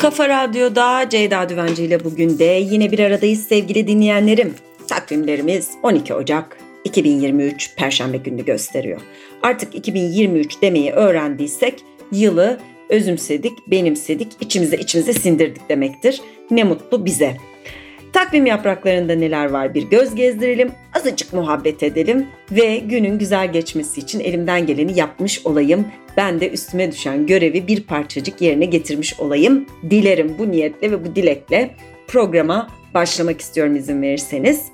Kafa Radyo'da Ceyda Düvenci ile bugün de yine bir aradayız sevgili dinleyenlerim. Takvimlerimiz 12 Ocak 2023 Perşembe gününü gösteriyor. Artık 2023 demeyi öğrendiysek yılı özümsedik, benimsedik, içimize içimize sindirdik demektir. Ne mutlu bize. Takvim yapraklarında neler var bir göz gezdirelim, azıcık muhabbet edelim ve günün güzel geçmesi için elimden geleni yapmış olayım. Ben de üstüme düşen görevi bir parçacık yerine getirmiş olayım. Dilerim bu niyetle ve bu dilekle programa başlamak istiyorum izin verirseniz.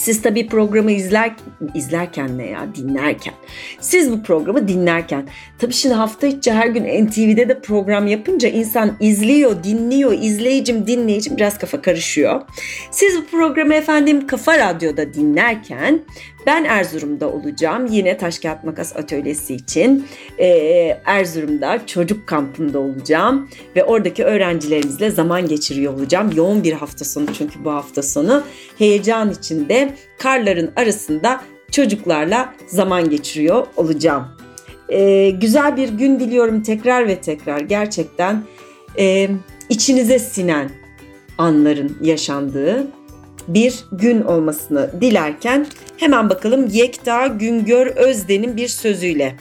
Siz tabii programı izler, izlerken ne ya dinlerken. Siz bu programı dinlerken. Tabii şimdi hafta içi her gün NTV'de de program yapınca insan izliyor, dinliyor, izleyicim, dinleyicim biraz kafa karışıyor. Siz bu programı efendim Kafa Radyo'da dinlerken ben Erzurum'da olacağım. Yine Taş Makas Atölyesi için ee, Erzurum'da çocuk kampında olacağım. Ve oradaki öğrencilerimizle zaman geçiriyor olacağım. Yoğun bir hafta sonu çünkü bu hafta sonu. Heyecan içinde karların arasında çocuklarla zaman geçiriyor olacağım. Ee, güzel bir gün diliyorum tekrar ve tekrar gerçekten e, içinize sinen anların yaşandığı bir gün olmasını dilerken hemen bakalım Yekta Güngör Özden'in bir sözüyle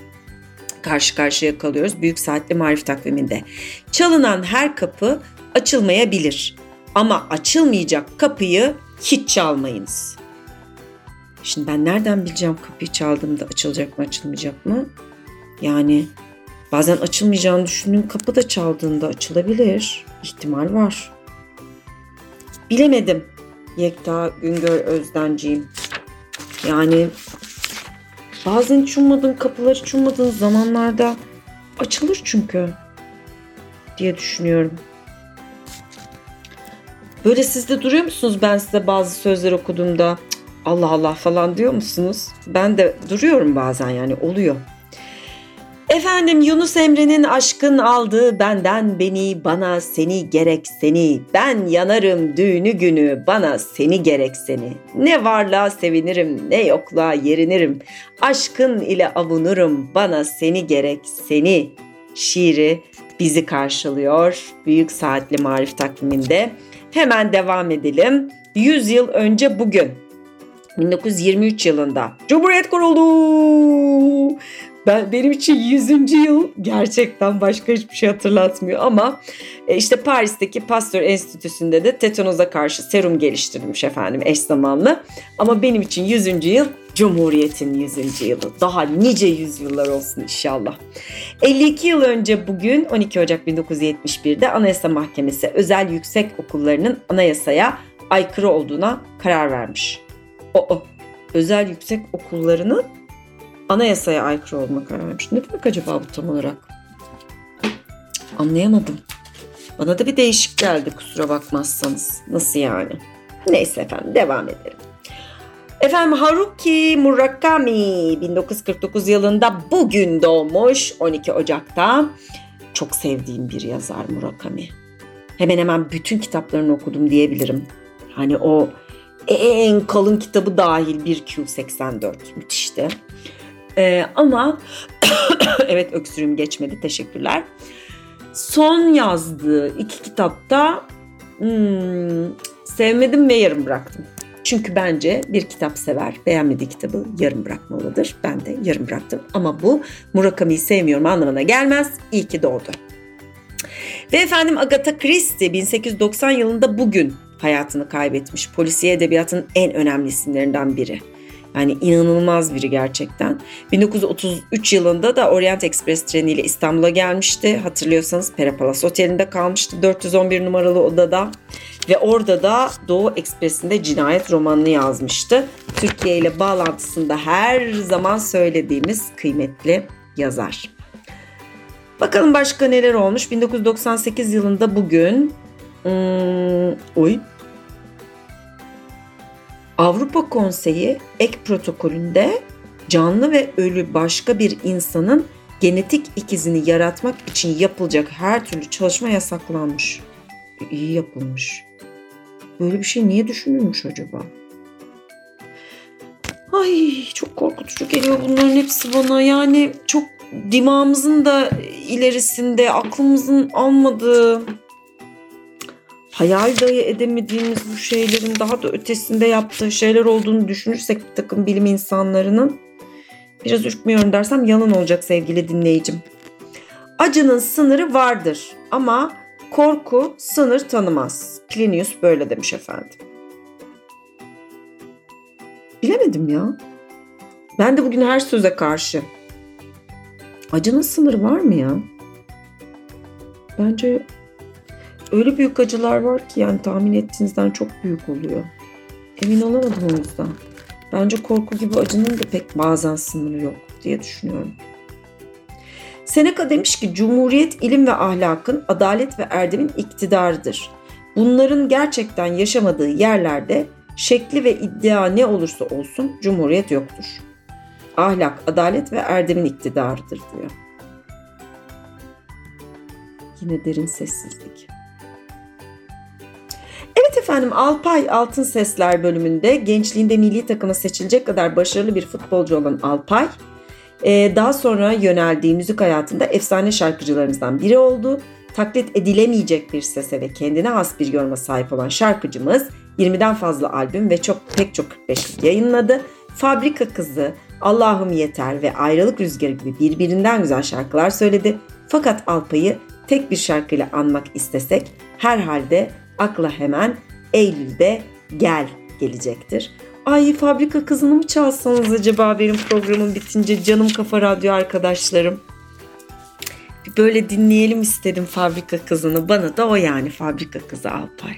karşı karşıya kalıyoruz Büyük Saatli Marif takviminde. Çalınan her kapı açılmayabilir ama açılmayacak kapıyı hiç çalmayınız. Şimdi ben nereden bileceğim kapıyı çaldığımda açılacak mı açılmayacak mı? Yani bazen açılmayacağını düşündüğüm kapı da çaldığında açılabilir. İhtimal var. Bilemedim. Yekta Güngör Özdenciğim. Yani bazen hiç ummadığın kapılar zamanlarda açılır çünkü diye düşünüyorum. Böyle siz de duruyor musunuz ben size bazı sözler okuduğumda Allah Allah falan diyor musunuz? Ben de duruyorum bazen yani oluyor. Efendim Yunus Emre'nin aşkın aldığı benden beni bana seni gerek seni. Ben yanarım düğünü günü bana seni gerek seni. Ne varlığa sevinirim ne yokluğa yerinirim. Aşkın ile avunurum bana seni gerek seni. Şiiri bizi karşılıyor Büyük Saatli Marif takviminde. Hemen devam edelim. 100 yıl önce bugün 1923 yılında Cumhuriyet kuruldu. Ben benim için 100. yıl gerçekten başka hiçbir şey hatırlatmıyor ama e, işte Paris'teki Pasteur Enstitüsü'nde de tetanoza karşı serum geliştirilmiş efendim eş zamanlı. Ama benim için 100. yıl Cumhuriyet'in 100. yılı. Daha nice yüzyıllar olsun inşallah. 52 yıl önce bugün 12 Ocak 1971'de Anayasa Mahkemesi özel yüksek okullarının anayasaya aykırı olduğuna karar vermiş. O, o özel yüksek okullarının anayasaya aykırı olma karar vermiş. Ne demek acaba bu tam olarak? Anlayamadım. Bana da bir değişik geldi kusura bakmazsanız. Nasıl yani? Neyse efendim devam edelim. Efendim Haruki Murakami 1949 yılında bugün doğmuş 12 Ocak'ta. Çok sevdiğim bir yazar Murakami. Hemen hemen bütün kitaplarını okudum diyebilirim. Hani o en kalın kitabı dahil 1Q84 müthişti. Ee, ama evet öksürüğüm geçmedi teşekkürler. Son yazdığı iki kitapta hmm, sevmedim ve yarım bıraktım. Çünkü bence bir kitap sever beğenmediği kitabı yarım bırakmalıdır. Ben de yarım bıraktım ama bu Murakami'yi sevmiyorum anlamına gelmez. İyi ki doğdu. Ve efendim Agatha Christie 1890 yılında bugün hayatını kaybetmiş. Polisiye edebiyatın en önemli isimlerinden biri. Yani inanılmaz biri gerçekten. 1933 yılında da Orient Express treniyle İstanbul'a gelmişti. Hatırlıyorsanız Perapalas Oteli'nde kalmıştı 411 numaralı odada. Ve orada da Doğu Ekspresi'nde cinayet romanını yazmıştı. Türkiye ile bağlantısında her zaman söylediğimiz kıymetli yazar. Bakalım başka neler olmuş. 1998 yılında bugün hmm, oy Avrupa Konseyi ek protokolünde canlı ve ölü başka bir insanın genetik ikizini yaratmak için yapılacak her türlü çalışma yasaklanmış. İyi yapılmış. Böyle bir şey niye düşünülmüş acaba? Ay çok korkutucu geliyor bunların hepsi bana. Yani çok dimağımızın da ilerisinde aklımızın almadığı hayal dahi edemediğimiz bu şeylerin daha da ötesinde yaptığı şeyler olduğunu düşünürsek bir takım bilim insanlarının biraz ürkmüyorum dersem yalan olacak sevgili dinleyicim. Acının sınırı vardır ama korku sınır tanımaz. Plinius böyle demiş efendim. Bilemedim ya. Ben de bugün her söze karşı. Acının sınırı var mı ya? Bence öyle büyük acılar var ki yani tahmin ettiğinizden çok büyük oluyor. Emin olamadım o yüzden. Bence korku gibi acının da pek bazen sınırı yok diye düşünüyorum. Seneca demiş ki Cumhuriyet ilim ve ahlakın, adalet ve erdemin iktidarıdır. Bunların gerçekten yaşamadığı yerlerde şekli ve iddia ne olursa olsun Cumhuriyet yoktur. Ahlak, adalet ve erdemin iktidarıdır diyor. Yine derin sessizlik. Efendim Alpay Altın Sesler bölümünde gençliğinde milli takıma seçilecek kadar başarılı bir futbolcu olan Alpay ee, daha sonra yöneldiği müzik hayatında efsane şarkıcılarımızdan biri oldu. Taklit edilemeyecek bir sese ve kendine has bir yoruma sahip olan şarkıcımız 20'den fazla albüm ve çok pek çok 45'lik yayınladı. Fabrika Kızı, Allah'ım Yeter ve Ayrılık Rüzgarı gibi birbirinden güzel şarkılar söyledi. Fakat Alpay'ı tek bir şarkıyla anmak istesek herhalde akla hemen Eylül'de Gel gelecektir. Ay fabrika kızını mı çalsanız acaba benim programım bitince canım kafa radyo arkadaşlarım. Böyle dinleyelim istedim fabrika kızını. Bana da o yani fabrika kızı Alpay.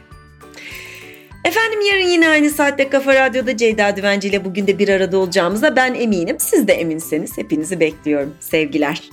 Efendim yarın yine aynı saatte Kafa Radyo'da Ceyda Düvenci ile bugün de bir arada olacağımıza ben eminim. Siz de eminseniz hepinizi bekliyorum. Sevgiler.